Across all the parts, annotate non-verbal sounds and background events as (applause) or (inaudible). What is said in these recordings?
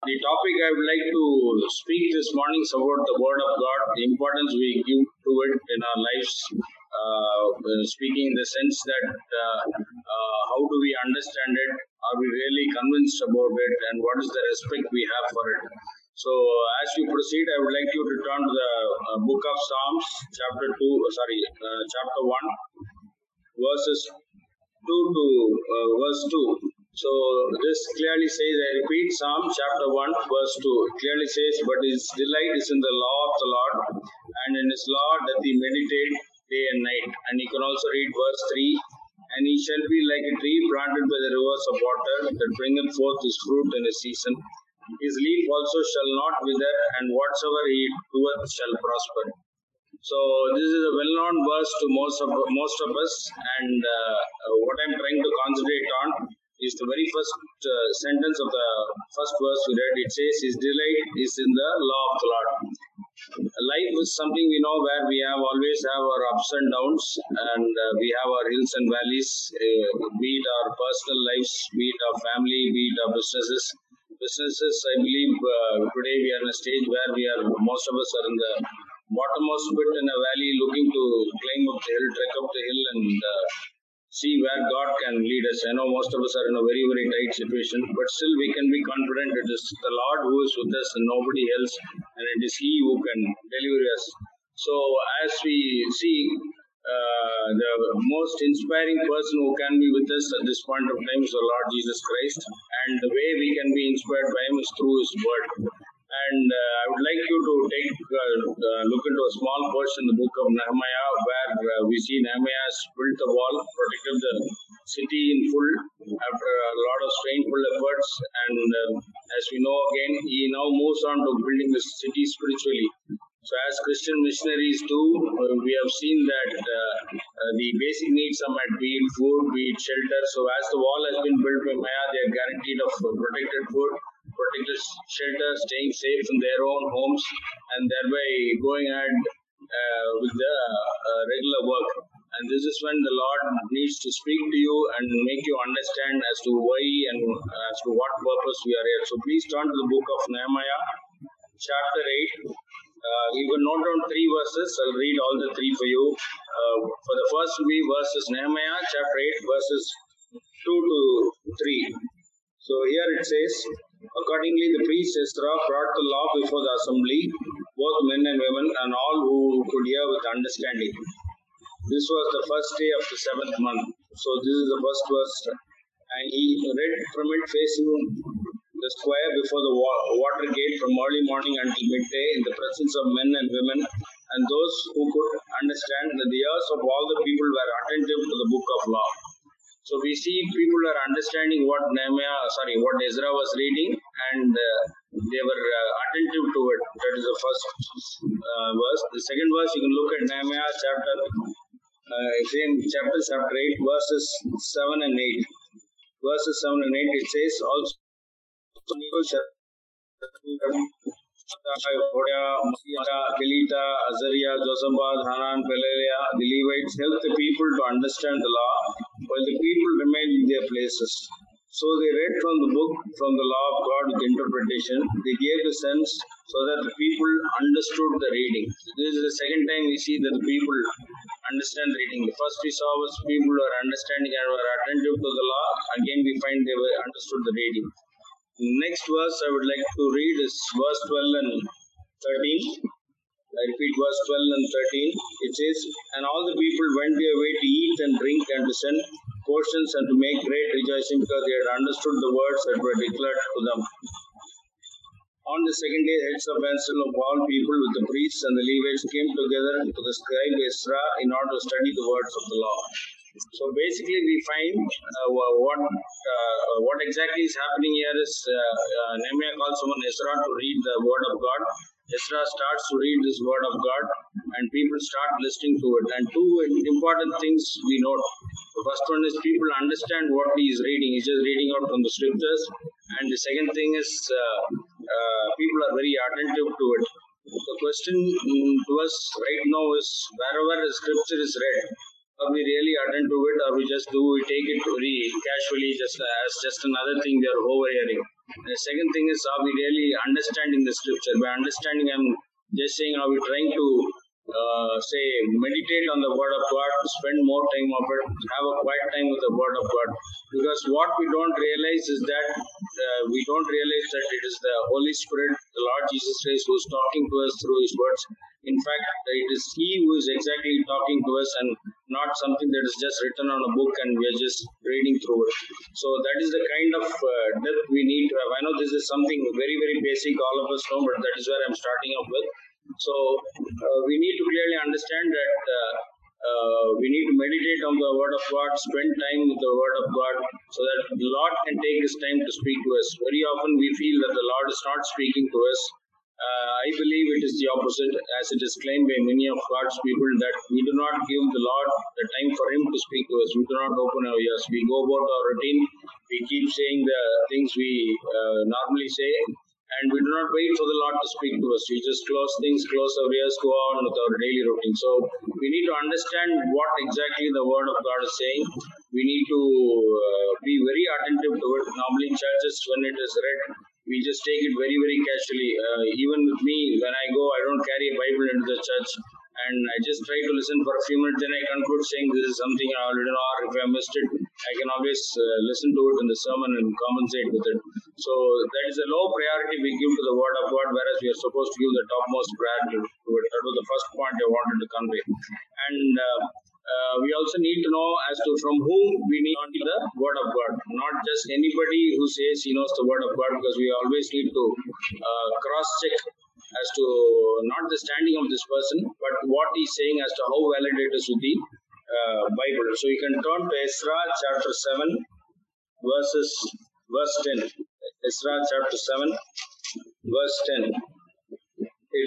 The topic I would like to speak this morning is about the Word of God, the importance we give to it in our lives. Uh, speaking in the sense that uh, uh, how do we understand it? Are we really convinced about it? And what is the respect we have for it? So, as you proceed, I would like you to turn to the uh, book of Psalms, chapter 2, uh, sorry, uh, chapter 1, verses 2 to uh, verse 2. So this clearly says, I repeat, Psalm chapter 1, verse 2. Clearly says, But his delight is in the law of the Lord, and in his law doth he meditate day and night. And you can also read verse 3. And he shall be like a tree planted by the rivers of water, that bringeth forth his fruit in his season. His leaf also shall not wither, and whatsoever he doeth shall prosper. So this is a well-known verse to most of most of us, and uh, what I'm trying to concentrate on is the very first uh, sentence of the first verse we read. It says, "His delight is in the law of the Lord." Life is something we know where we have always have our ups and downs, and uh, we have our hills and valleys. Uh, be it our personal lives, be it our family, be it our businesses. Businesses, I believe, uh, today we are in a stage where we are most of us are in the bottommost bit in a valley, looking to climb up the hill, trek up the hill, and uh, see where God can lead us. I know most of us are in a very, very tight situation, but still we can be confident it is the Lord who is with us and nobody else, and it is He who can deliver us. So, as we see, uh, the most inspiring person who can be with us at this point of time is the Lord Jesus Christ, and the way we can be inspired by Him is through His Word. And uh, I would like you to take uh, uh, look into a small portion in the book of Nehemiah, where uh, we see Nehemiah built the wall, protected the city in full after a lot of strainful efforts. And uh, as we know again, he now moves on to building the city spiritually. So, as Christian missionaries do, uh, we have seen that uh, the basic needs are met, be it food, be it shelter. So, as the wall has been built by Maya, they are guaranteed of protected food, protected shelter, staying safe in their own homes, and thereby going ahead uh, with the uh, regular work. And this is when the Lord needs to speak to you and make you understand as to why and as to what purpose we are here. So, please turn to the book of Nehemiah, chapter 8. Uh, you can note down three verses. I'll read all the three for you. Uh, for the first three verses, Nehemiah chapter 8, verses 2 to 3. So here it says, Accordingly, the priest Ezra brought the law before the assembly, both men and women, and all who could hear with understanding. This was the first day of the seventh month. So this is the first verse. And he read from it facing the square before the water gate from early morning until midday in the presence of men and women and those who could understand that the ears of all the people were attentive to the book of law. So we see people are understanding what Nehemiah, sorry, what Ezra was reading, and uh, they were uh, attentive to it. That is the first uh, verse. The second verse, you can look at Nehemiah chapter, same chapter, chapter 8, verses 7 and 8. Verses 7 and 8, it says, also Kelita, Azariah, Jozabad, Hanan, the Levites helped the people to understand the law while the people remained in their places. So they read from the book, from the law of God with interpretation. They gave the sense so that the people understood the reading. This is the second time we see that the people understand reading. The first we saw was people were understanding and were attentive to the law. Again, we find they were understood the reading. Next verse I would like to read is verse 12 and 13. I repeat verse 12 and 13. It says, And all the people went their way to eat and drink and to send portions and to make great rejoicing because they had understood the words that were declared to them. On the second day, heads of council of all people with the priests and the Levites came together to the scribe Ezra in order to study the words of the law. So basically, we find uh, what uh, what exactly is happening here is uh, Nehemiah calls someone Ezra to read the word of God. Ezra starts to read this word of God, and people start listening to it. And two important things we note. The first one is people understand what he is reading. He's just reading out from the scriptures. And the second thing is uh, uh, people are very attentive to it. The question to us right now is wherever the scripture is read, are we really attend to it or we just do we take it very casually just as just another thing we are overhearing The second thing is are we really understanding the scripture? By understanding, I'm just saying, are we trying to uh, say meditate on the word of God, spend more time of it, have a quiet time with the word of God. Because what we don't realize is that uh, we don't realize that it is the Holy Spirit, the Lord Jesus Christ, who is talking to us through His words. In fact, it is He who is exactly talking to us and not something that is just written on a book and we are just reading through it. So that is the kind of uh, depth we need to have. I know this is something very, very basic, all of us know, but that is where I'm starting off with. So uh, we need to clearly understand that uh, uh, we need to meditate on the Word of God, spend time with the Word of God, so that the Lord can take His time to speak to us. Very often we feel that the Lord is not speaking to us. Uh, I believe it is the opposite, as it is claimed by many of God's people that we do not give the Lord the time for Him to speak to us. We do not open our ears. We go about our routine. We keep saying the things we uh, normally say, and we do not wait for the Lord to speak to us. We just close things, close our ears, go on with our daily routine. So we need to understand what exactly the Word of God is saying. We need to uh, be very attentive to it. Normally, churches, when it is read, we just take it very, very casually. Uh, even with me, when I go, I don't carry a Bible into the church and I just try to listen for a few minutes. Then I conclude saying this is something I already know, or if I missed it, I can always uh, listen to it in the sermon and compensate with it. So that is a low priority we give to the Word of God, whereas we are supposed to give the topmost priority to it. That was the first point I wanted to convey. And uh, uh, we also need to know as to from whom we need the word of God, not just anybody who says he knows the word of God, because we always need to uh, cross check as to not the standing of this person, but what he's saying as to how valid it is with the uh, Bible. So you can turn to Ezra chapter 7, verses verse 10. Ezra chapter 7, verse 10.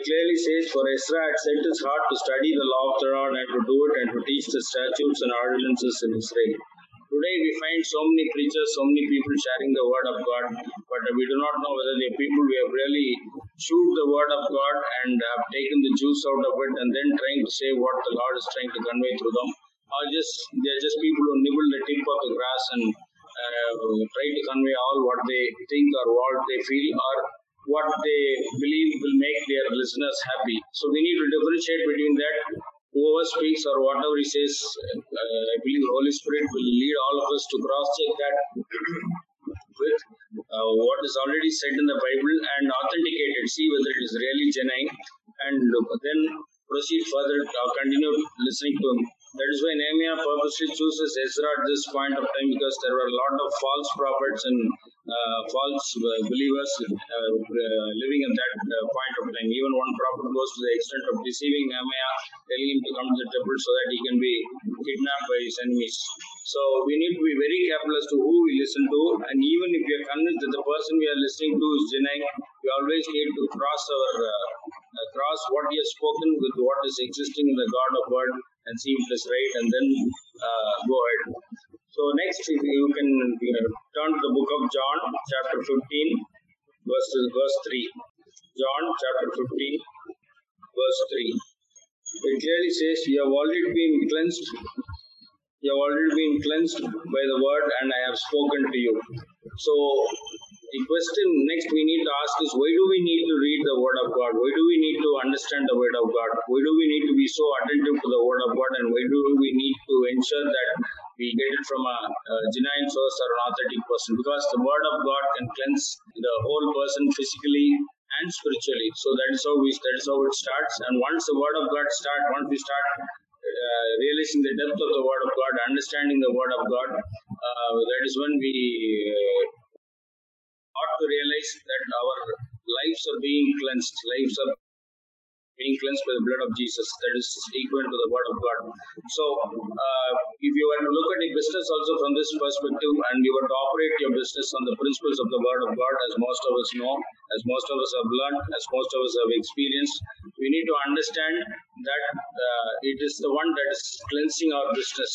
Clearly says, For Ezra had set his heart to study the law of the Lord and to do it and to teach the statutes and ordinances in Israel. Today we find so many preachers, so many people sharing the word of God, but we do not know whether they are people who have really chewed the word of God and have taken the juice out of it and then trying to say what the Lord is trying to convey through them, or just they are just people who nibble the tip of the grass and uh, try to convey all what they think or what they feel or what they believe will make their listeners happy. So we need to differentiate between that. Whoever speaks or whatever he says, uh, I believe the Holy Spirit will lead all of us to cross check that with uh, what is already said in the Bible and authenticate it, see whether it is really genuine, and then proceed further or continue listening to him. That is why Nehemiah purposely chooses Ezra at this point of time because there were a lot of false prophets and uh, false believers uh, living at that uh, point of time. Even one prophet goes to the extent of deceiving Nehemiah, telling him to come to the temple so that he can be kidnapped by his enemies. So we need to be very careful as to who we listen to, and even if we are convinced that the person we are listening to is genuine, we always need to cross our uh, cross what he has spoken with what is existing in the God of Word and see if it is right, and then uh, go ahead. So next, you can turn to the book of John, chapter 15, verses verse 3. John chapter 15, verse 3. It clearly says, "You have already been cleansed. You have already been cleansed by the word, and I have spoken to you." So the question next we need to ask is why do we need to read the word of God? Why do we need to understand the word of God? Why do we need to be so attentive to the word of God? And why do we need to ensure that we get it from a, a genuine source or an authentic person? Because the word of God can cleanse the whole person physically and spiritually. So that is how we that is how it starts. And once the word of God starts, once we start uh, realizing the depth of the word of God, understanding the word of God, uh, that is when we uh, ought to realize that our lives are being cleansed, lives are being cleansed by the blood of Jesus. That is equivalent to the word of God. So, uh, if you were to look at a business also from this perspective and you were to operate your business on the principles of the word of God, as most of us know, as most of us have learned, as most of us have experienced, we need to understand that uh, it is the one that is cleansing our business.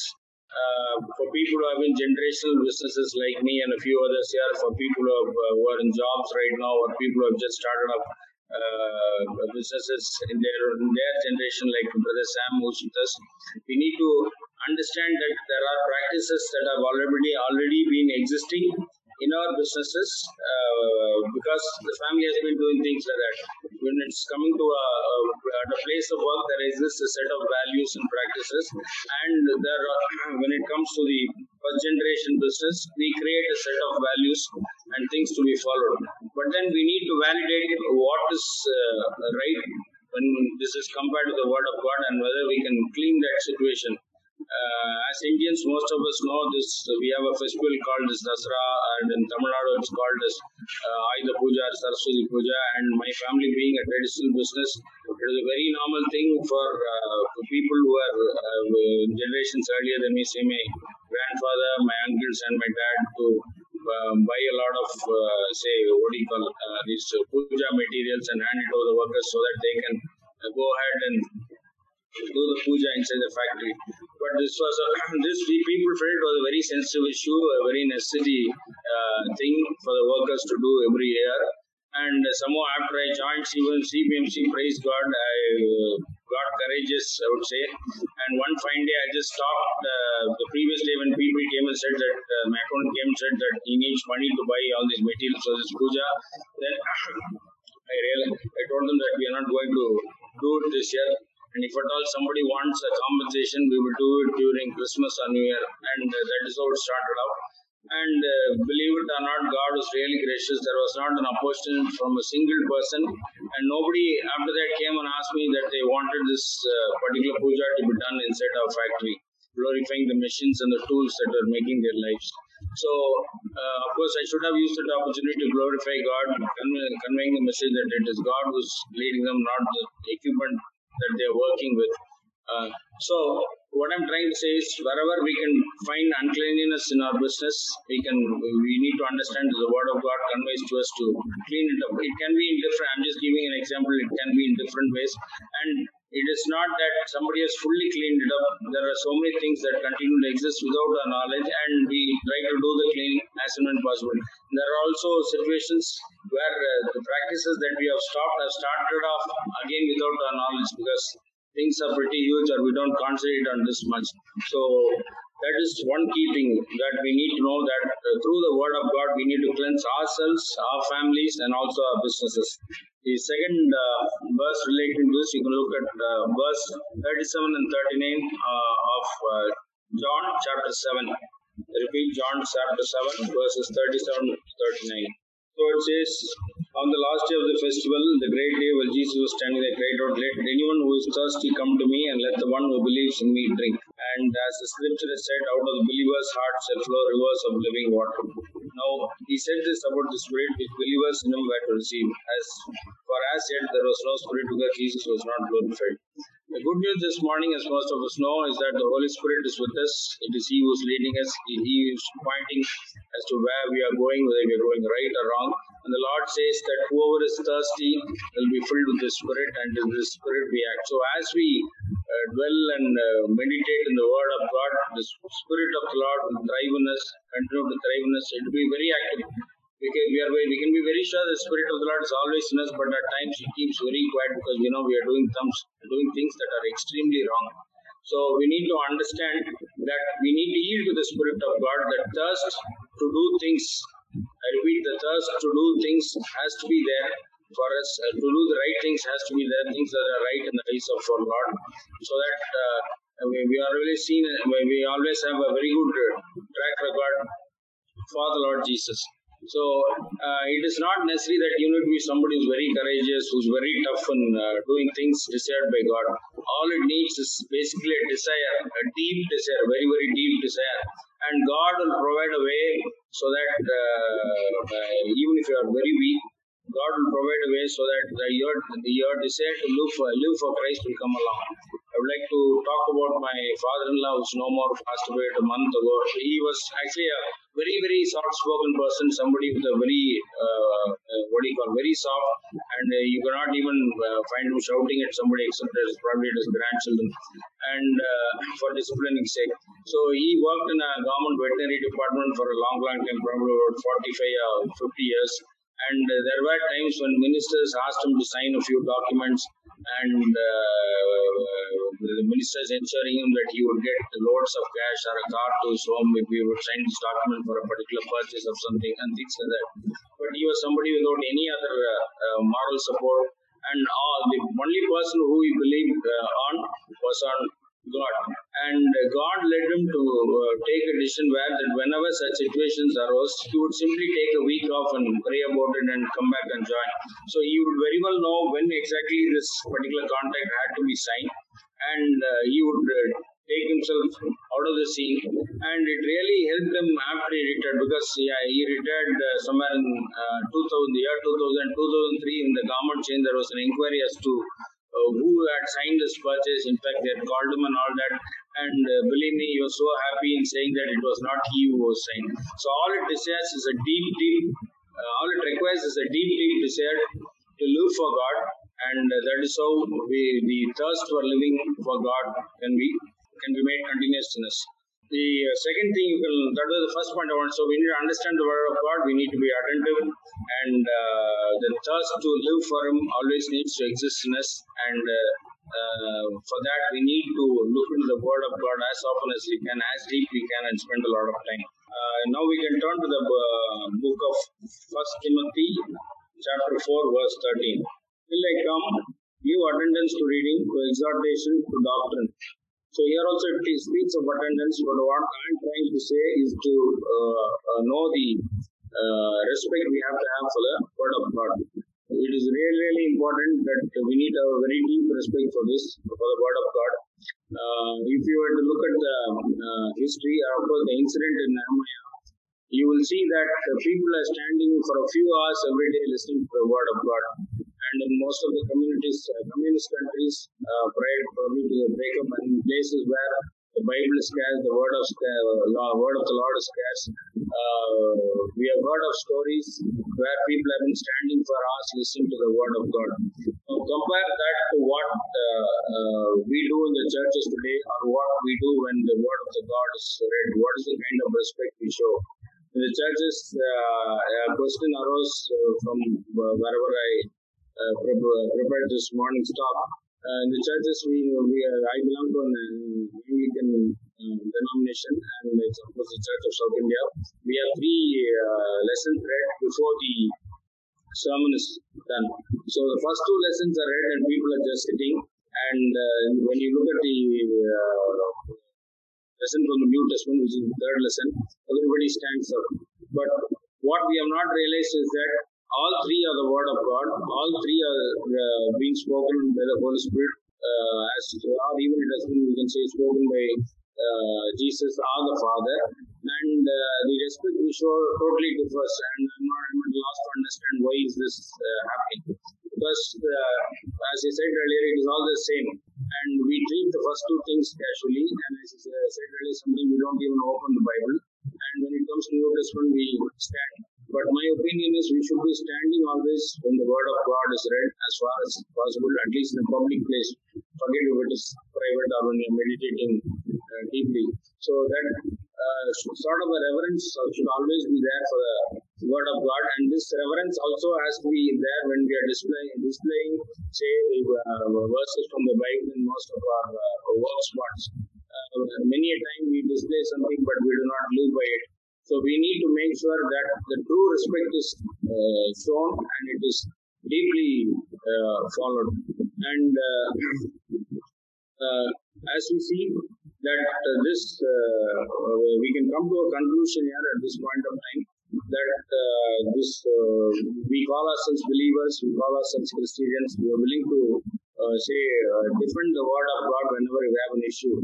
Uh, for people who have been generational businesses like me and a few others here, for people who, have, uh, who are in jobs right now, or people who have just started up Uh, businesses in their in their generation, like Brother Sam who's with us, we need to understand that there are practices that have already already been existing in our businesses uh, because the family has been doing things like that. When it's coming to a, a, a place of work, there exists a set of values and practices, and there are, (clears throat) when it comes to the first generation business, we create a set of values and things to be followed. But then we need to validate what is uh, right when this is compared to the word of God and whether we can clean that situation. Uh, as Indians, most of us know this. We have a festival called Dasra, and in Tamil Nadu it's called as uh, Ayudha Puja or Saraswati Puja. And my family being a traditional business, it is a very normal thing for, uh, for people who are uh, generations earlier than me, say my grandfather, my uncles, and my dad to uh, buy a lot of, uh, say, what do you call uh, these puja materials and hand it over to the workers so that they can go ahead and do the puja inside the factory. But this was a, (clears throat) this we people felt it was a very sensitive issue, a very necessary uh, thing for the workers to do every year. And somehow after I joined even CBMC, praise God, I uh, got courageous, I would say. And one fine day, I just stopped. Uh, the previous day, when people came and said that uh, my accountant came and said that he needs money to buy all these materials for this puja, then (clears throat) I realized, I told them that we are not going to do it this year. And if at all somebody wants a compensation, we will do it during Christmas or New Year. And uh, that is how it started out. And uh, believe it or not, God was really gracious. There was not an opposition from a single person. And nobody after that came and asked me that they wanted this uh, particular puja to be done inside our factory, glorifying the machines and the tools that are making their lives. So, uh, of course, I should have used that opportunity to glorify God, conveying the message that it is God who's leading them, not the equipment that they are working with. Uh, so, what I'm trying to say is, wherever we can find uncleanliness in our business, we can we need to understand the word of God conveys to us to clean it up. It can be in different. I'm just giving an example. It can be in different ways, and it is not that somebody has fully cleaned it up. There are so many things that continue to exist without our knowledge, and we try to do the cleaning as soon as possible. There are also situations where uh, the practices that we have stopped have started off again without our knowledge because things are pretty huge or we don't concentrate on this much. So that is one key thing that we need to know that uh, through the word of God we need to cleanse ourselves, our families, and also our businesses. The second uh, verse relating to this, you can look at uh, verse 37 and 39 uh, of John chapter 7. Repeat John chapter 7, verses 37 to 39. So it says, On the last day of the festival, the great day when Jesus was standing there, cried out, Let anyone who is thirsty come to me, and let the one who believes in me drink. And as the scripture has said, out of the believer's heart shall flow rivers of living water. Now, he said this about the Spirit which believers in him were to receive. As for as yet there was no Spirit because Jesus was not glorified. The good news this morning, as most of us know, is that the Holy Spirit is with us. It is He who is leading us. He, is pointing as to where we are going, whether we are going right or wrong. And the Lord says that whoever is thirsty will be filled with the Spirit, and in the Spirit we act. So as we dwell and uh, meditate in the Word of God, the Spirit of the Lord will thrive in us, continue to thrive in us. It will be very active. We can, we, are, we can be very sure the Spirit of the Lord is always in us, but at times He keeps very quiet because we know we are doing thumbs, doing things that are extremely wrong. So we need to understand that we need to yield to the Spirit of God. That thirst to do things, I repeat, the thirst to do things has to be there for us. Uh, to do the right things has to be there, things that are right in the eyes of our God, so that uh, we, we are really seen. We always have a very good track record for the Lord Jesus. So uh, it is not necessary that you need to be somebody who's very courageous, who's very tough in uh, doing things desired by God. All it needs is basically a desire, a deep desire, very very deep desire, and God will provide a way so that uh, even if you are very weak, God will provide a way so that the, your your desire to live for live for Christ will come along. I would like to talk about my father-in-law who's no more passed away a month ago. He was actually a very very soft-spoken person, somebody with a very uh, uh, what do you call very soft, and uh, you cannot even uh, find him shouting at somebody except his probably his grandchildren, and uh, for disciplining sake. So he worked in a government veterinary department for a long long time, probably about 45 or 50 years. And uh, there were times when ministers asked him to sign a few documents, and uh, the ministers ensuring him that he would get loads of cash or a car to his home if he would sign this document for a particular purchase of something and things like that. But he was somebody without any other uh, uh, moral support, and uh, the only person who he believed uh, on was on God. And God led him to uh, take a decision where that whenever such situations arose, he would simply take a week off and pray about it and come back and join. So he would very well know when exactly this particular contract had to be signed, and uh, he would uh, take himself out of the scene. And it really helped him after he retired because yeah, he retired uh, somewhere in uh, 2000, the year 2000, 2003 in the government change. There was an inquiry as to uh, who had signed this purchase. In fact, they had called him and all that. And uh, believe me, he was so happy in saying that it was not he who was signed. So all it desires is a deep, deep, uh, all it requires is a deep, deep desire to live for God. And uh, that is how we, the thirst for living for God can be can be made continuous in us. The uh, second thing you can, that was the first point I want. So we need to understand the word of God. We need to be attentive, and uh, the thirst to live for Him always needs to exist in us. And uh, uh, for that, we need to look into the Word of God as often as we can, as deep we can, and spend a lot of time. Uh, now we can turn to the uh, book of First Timothy, chapter four, verse thirteen. Will I come? Give attendance to reading, to exhortation, to doctrine. So here also it speaks of attendance, but what I'm trying to say is to uh, uh, know the uh, respect we have to have for the word of God. It is really, really important that we need a very deep respect for this, for the word of God. Uh, if you were to look at the uh, history, of course, the incident in Nehemiah, you will see that the people are standing for a few hours every day listening to the word of God and in most of the communities, uh, communist countries, uh, prior probably to the breakup and places where the Bible is scarce, the word of uh, word of the Lord is scarce. Uh, we have heard of stories where people have been standing for hours listening to the word of God. Now compare that to what uh, uh, we do in the churches today, or what we do when the word of the God is read. What is the kind of respect we show? In the churches, a question arose from wherever I uh, prepared this morning's talk. Uh, in the churches, we, we I belong to an Anglican uh, denomination, and it's of course the Church of South India. We have three lessons read before the sermon is done. So the first two lessons are read, and people are just sitting. And when you look at the lesson from the New Testament, which is the third lesson, everybody stands up. But what we have not realized is that all three are the word of God. All three are uh, being spoken by the Holy Spirit, uh, as or even it has been, we can say, spoken by uh, Jesus or the Father. And uh, the respect we show totally differs. And I'm not, I'm lost to understand why is this uh, happening. Because, uh, as I said earlier, it is all the same. And we treat the first two things casually. And as I said earlier, sometimes we don't even open the Bible. And when it comes to New Testament, we stand but my opinion is we should be standing always when the word of God is read as far as possible, at least in a public place. Forget if it is private or when you're meditating uh, deeply. So that uh, sort of a reverence should always be there for the word of God, and this reverence also has to be there when we are displaying, displaying say, uh, verses from the Bible in most of our uh, work spots. Uh, many a time we display something, but we do not live by it. So we need to make sure that the true respect is uh, shown and it is deeply uh, followed. And uh, uh as we see that uh, this, uh, we can come to a conclusion here at this point of time that this we call ourselves believers, we call ourselves Christians, we are willing to say defend the word of God whenever we have an issue.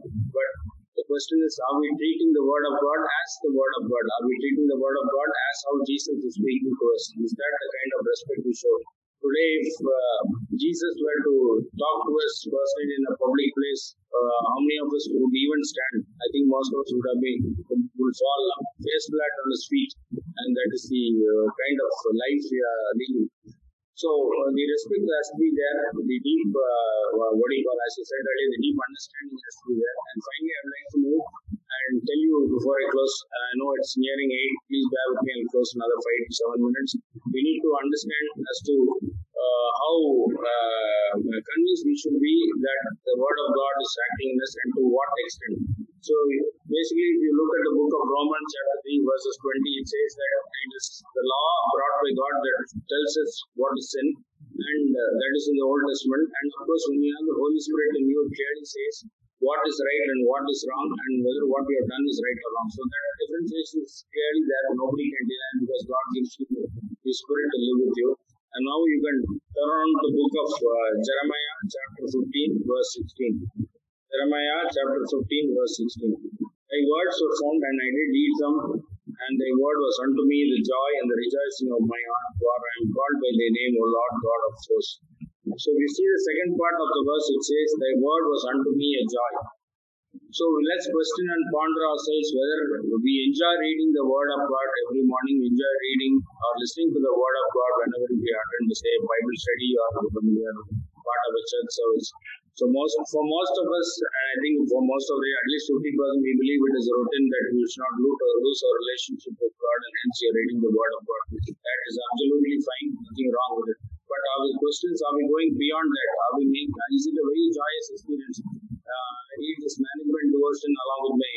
Question is, are we treating the word of God as the word of God? Are we treating the word of God as how Jesus is speaking to us? Is that the kind of respect we show? Today, if uh, Jesus were to talk to us personally in a public place, uh, how many of us would even stand? I think most of us would have been would fall face flat on his feet, and that is the uh, kind of life we are leading. So uh, the respect has to be there, the deep, uh, what do you call, as I said earlier, the deep understanding has to be there. And finally, I would like to move and tell you before I close, I know it's nearing 8, please bear with me, I'll close another 5 to 7 minutes. We need to understand as to uh, how uh, convinced we should be that the word of God is acting in us and to what extent. So basically, if you look at the book of Romans, chapter 3, verses 20, it says that it is the law brought by God that tells us what is sin, and uh, that is in the Old Testament. And of course, when you have the Holy Spirit in you, clearly says what is right and what is wrong, and whether what you have done is right or wrong. So that differentiation is clearly there. Nobody can deny because God gives you the Spirit to live with you. And now you can turn on the book of uh, Jeremiah, chapter 15, verse 16. Jeremiah, chapter 15, verse 16. Thy words were found, and I did eat them, and thy word was unto me the joy and the rejoicing of my heart, for I am called by thy name, O Lord God of hosts. So we see the second part of the verse, it says, Thy word was unto me a joy. So let's question and ponder ourselves whether we enjoy reading the Word of God every morning, we enjoy reading or listening to the Word of God whenever we attend, say, Bible study or part of a church service. So most for most of us, I think for most of the at least fifty percent, we believe it is a routine that we should not lose, lose our relationship with God, and hence you're reading the Word of God. That is absolutely fine, nothing wrong with it. But the questions are we going beyond that? Are we making? Is it a very joyous experience? Uh, I read this management devotion along with my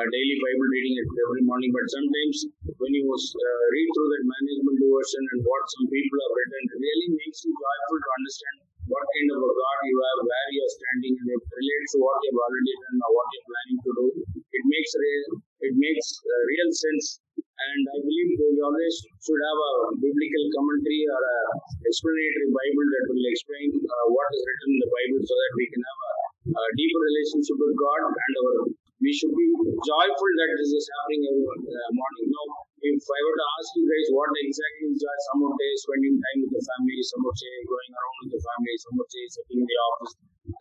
uh, daily Bible reading every morning. But sometimes when you uh, read through that management devotion and what some people have written, it really makes you joyful to understand what kind of a God you have, where you are standing, and it relates to what you have already done or what you're planning to do. It makes real, it makes uh, real sense. And I believe we always should have a biblical commentary or a explanatory Bible that will explain uh, what is written in the Bible so that we can have a, a deeper relationship with God and our we should be joyful that this is happening every uh, morning. Now, if I were to ask you guys what exactly is joy, some would say spending time with the family, some would say going around with the family, some would say sitting in the office,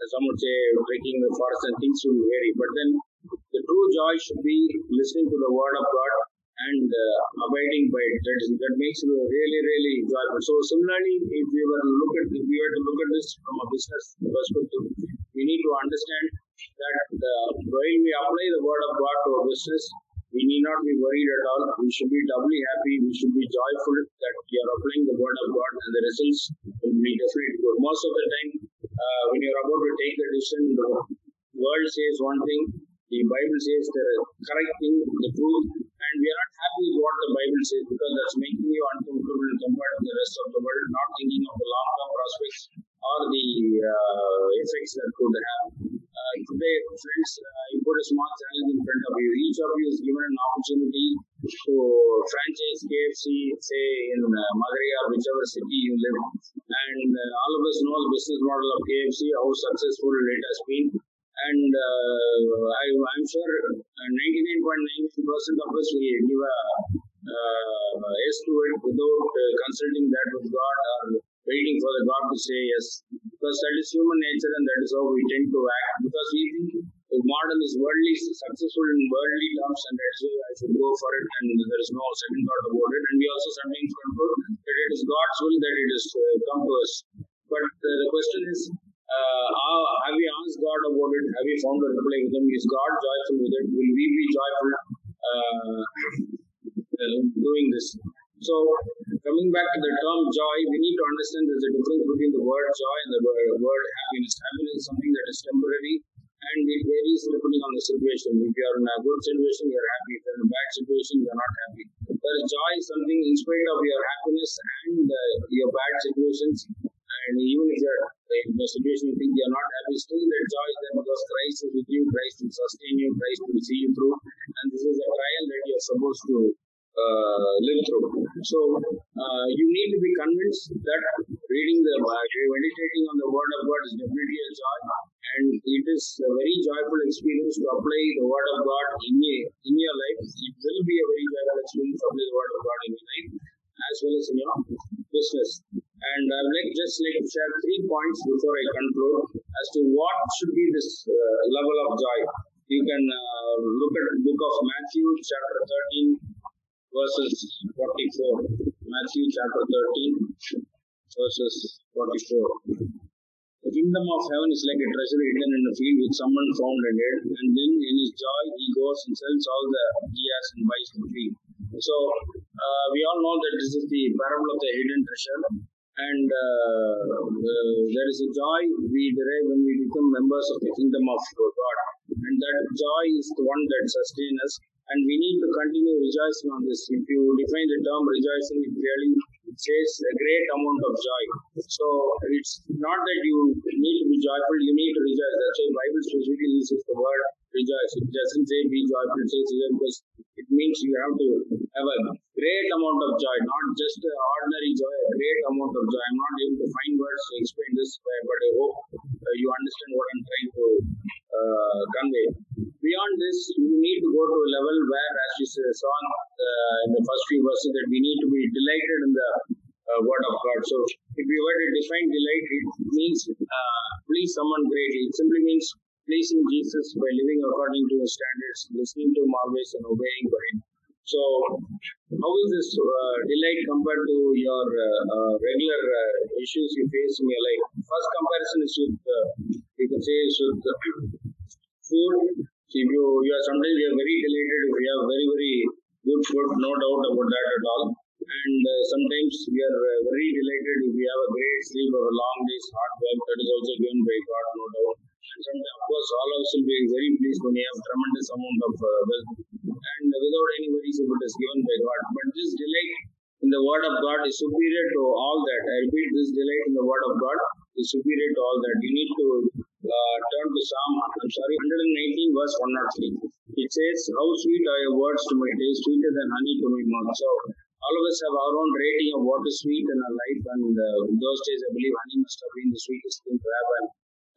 some would say breaking the forest, and things will vary. But then the true joy should be listening to the word of God and uh, abiding by it. That, is, that makes you really, really joyful. So similarly, if we were to look at if we were to look at this from a business perspective, we need to understand that uh, while we apply the word of God to our business, we need not be worried at all. We should be doubly happy. We should be joyful that we are applying the word of God and the results will be definitely good. Most of the time, uh, when you're about to take a decision, the world says one thing, the Bible says the correct thing, the truth, and we are not happy with what the Bible says because that's making you uncomfortable compared to the rest of the world, not thinking of the long-term prospects or the uh, effects that could have. Uh, today, friends, you put a small challenge in front of you. Each of you is given an opportunity to franchise KFC, say in uh, Madurai or whichever city you live. And uh, all of us know the business model of KFC, how successful it has been. And uh, I, I'm sure 99.9% of us will give a uh, yes to it without uh, consulting that with God or waiting for the God to say yes. Because that is human nature and that is how we tend to act. Because we think the model is worldly successful in worldly terms and that's why I should go for it and there is no second thought about it. And we also sometimes conclude that it is God's will that it is uh, come to us. But uh, the question is, uh, have we asked God about it? Have we found a reply with Him? Is God joyful with it? Will we be joyful uh, doing this? So, coming back to the term joy, we need to understand there's a difference between the word joy and the word happiness. Happiness is something that is temporary and it varies depending on the situation. If you are in a good situation, you are happy. If you are in a bad situation, you are not happy. But joy is something in spite of your happiness and uh, your bad situations, and even if you are in a situation you think you are not happy, still that joy is there because Christ is with you, Christ will sustain you, Christ will see you through, and this is a trial that you are supposed to uh, live through. So uh, you need to be convinced that reading the Bible, meditating on the Word of God is definitely a joy, and it is a very joyful experience to apply the Word of God in a, in your life. It will be a very joyful experience to apply the Word of God in your life as well as in your business. And I would like just like to share three points before I conclude as to what should be this uh, level of joy. You can uh, look at the book of Matthew, chapter 13, verses 44. Matthew chapter 13, verses 44. The kingdom of heaven is like a treasure hidden in a field which someone found and hid, and then in his joy he goes and sells all the he has and buys the field. So uh, we all know that this is the parable of the hidden treasure, and uh, uh, There is a joy we derive when we become members of the kingdom of God. And that joy is the one that sustains us. And we need to continue rejoicing on this. If you define the term rejoicing, it really says a great amount of joy. So it's not that you need to be joyful, you need to rejoice. That's why Bible specifically uses the word rejoice. It doesn't say be joyful, it says because means you have to have a great amount of joy, not just ordinary joy, a great amount of joy. I'm not able to find words to explain this, but I hope uh, you understand what I'm trying to uh, convey. Beyond this, you need to go to a level where, as we saw uh, in the first few verses, that we need to be delighted in the uh, Word of God. So, if we were to define delight, it means uh, please someone greatly. It simply means pleasing Jesus by living according to His standards, listening to Him always, and obeying Him. So, how is this uh, delight compared to your uh, regular issues you face in your life? First comparison is with, you can say, is with food if you, you are sometimes you are very delighted if you have very, very good food, no doubt about that at all. And uh, sometimes we are uh, very delighted if we have a great sleep or a long day's hard work that is also given by God, no doubt. And of course, all of us will be very pleased when we have tremendous amount of uh, wealth and without any worries if it is given by God. But this delight in the Word of God is superior to all that. I repeat, this delight in the Word of God is superior to all that. You need to uh, turn to Psalm, I'm sorry, 119 verse 103. It says, How sweet are your words to my taste, sweeter than honey to my mouth. So, all of us have our own rating of what is sweet in our life, and uh, those days, I believe honey must have been the sweetest thing to have. And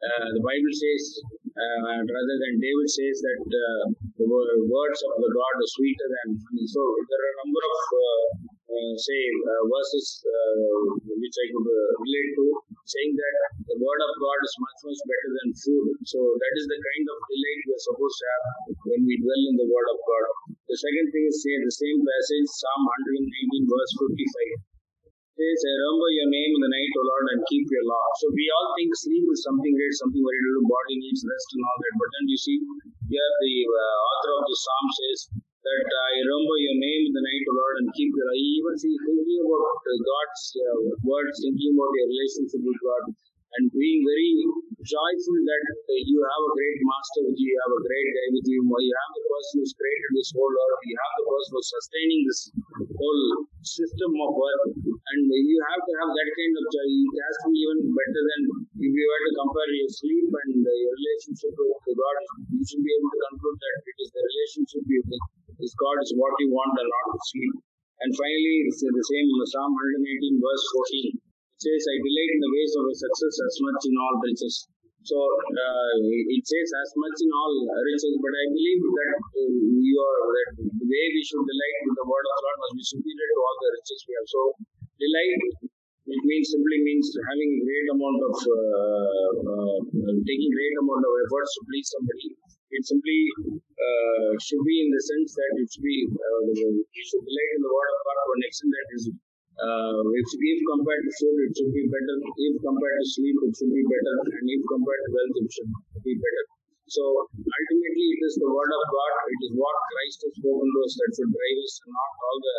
uh, the Bible says, uh, rather than David says that uh, the words of the God are sweeter than honey. So, there are a number of uh, uh, say verses which I could relate to, saying that the word of God is much much better than food. So that is the kind of delight we are supposed to have when we dwell in the word of God. The second thing is say the same passage, Psalm 119 verse 55 says, I remember your name in the night, O Lord, and keep your law. So we all think sleep is something great, something very little, body needs rest and all that. But then you see, here the uh, author of the psalm says, that I remember your name in the night, O Lord, and keep your. I even see thinking about God's uh, words, thinking about your relationship with God, and being very joyful that uh, you have a great master with you, you have a great guy with you, you have the person who's created this whole earth, you have the person who's sustaining this whole system of work, and you have to have that kind of joy. It has to be even better than if you were to compare your sleep and your relationship with God. You should be able to conclude that it is the relationship with is God is what you want and not sleep. And finally, the same Psalm 118, verse 14. Says, I delight in the ways of his success as much in all riches. So uh, it says as much in all riches, but I believe that uh, are that the way we should delight with the word of God must be superior to all the riches we have. So delight it means simply means having great amount of uh, uh, taking great amount of efforts to please somebody it simply uh, should be in the sense that it should be uh, you should delight in the word of God to an extent that is uh, if, if compared to food, it should be better. If compared to sleep, it should be better. And if compared to wealth, it should be better. So ultimately, it is the word of God. It is what Christ has spoken to us that should drive us, not all the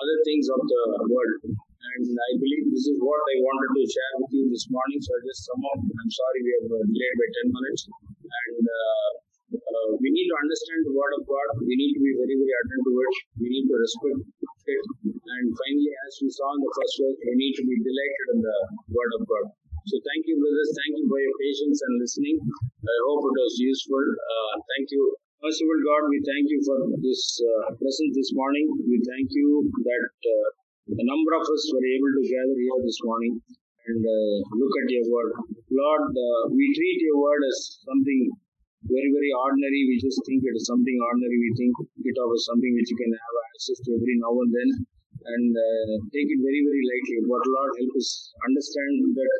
other things of the world. And I believe this is what I wanted to share with you this morning. So I just sum up. I'm sorry we have delayed by 10 minutes. And uh, uh, we need to understand the word of God. We need to be very, very attentive to it. We need to respect it. And finally, as we saw in the first verse, we need to be delighted in the word of God. So thank you, brothers. Thank you for your patience and listening. I hope it was useful. Uh, thank you. Merciful God, we thank you for this uh, lesson this morning. We thank you that uh, a number of us were able to gather here this morning and uh, look at your word. Lord, uh, we treat your word as something very, very ordinary. We just think it is something ordinary. We think it of something which you can have access to every now and then and uh, take it very, very lightly. But Lord, help us understand that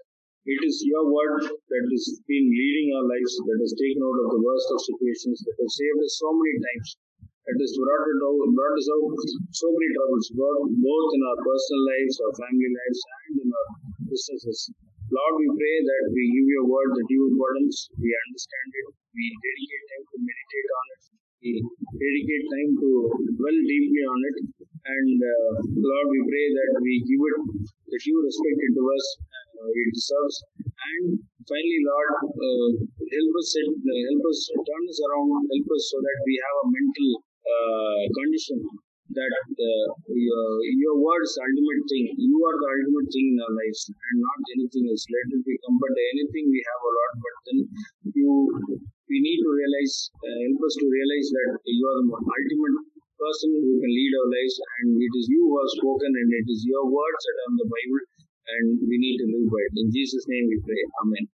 it is your word that has been leading our lives, that has taken out of the worst of situations, that has saved us so many times, that has brought, it out, brought us out so many troubles, both in our personal lives, our family lives, and in our businesses. Lord, we pray that we give your word the due importance, we understand it, we dedicate time to meditate on it, we dedicate time to dwell deeply on it, and uh, Lord, we pray that we give it the due respect it to us uh, it deserves, And finally, Lord, uh, help us help us turn us around, help us so that we have a mental condition that uh, your, your word is ultimate thing. You are the ultimate thing in our lives and not anything else. Let it become but anything we have a lot, but then you we need to realize, uh, help us to realize that you are the ultimate person who can lead our lives and it is you who have spoken and it is your words that are in the Bible and we need to live by it. In Jesus' name we pray. Amen.